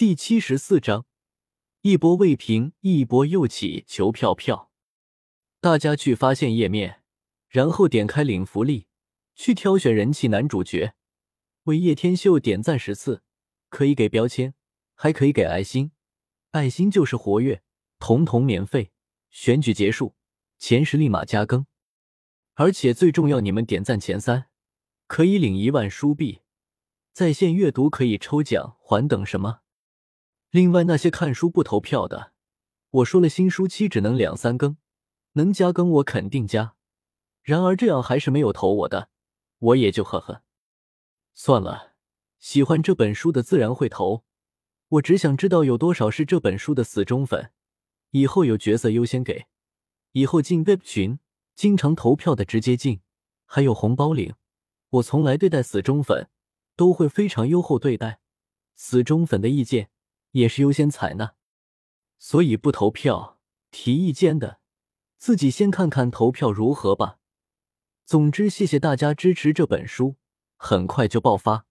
第七十四章，一波未平，一波又起。求票票！大家去发现页面，然后点开领福利，去挑选人气男主角，为叶天秀点赞十次，可以给标签，还可以给爱心，爱心就是活跃，统统免费。选举结束，前十立马加更，而且最重要，你们点赞前三，可以领一万书币，在线阅读可以抽奖，还等什么？另外，那些看书不投票的，我说了，新书期只能两三更，能加更我肯定加。然而这样还是没有投我的，我也就呵呵，算了。喜欢这本书的自然会投，我只想知道有多少是这本书的死忠粉。以后有角色优先给，以后进 VIP 群经常投票的直接进，还有红包领。我从来对待死忠粉都会非常优厚对待，死忠粉的意见。也是优先采纳，所以不投票提意见的，自己先看看投票如何吧。总之，谢谢大家支持这本书，很快就爆发。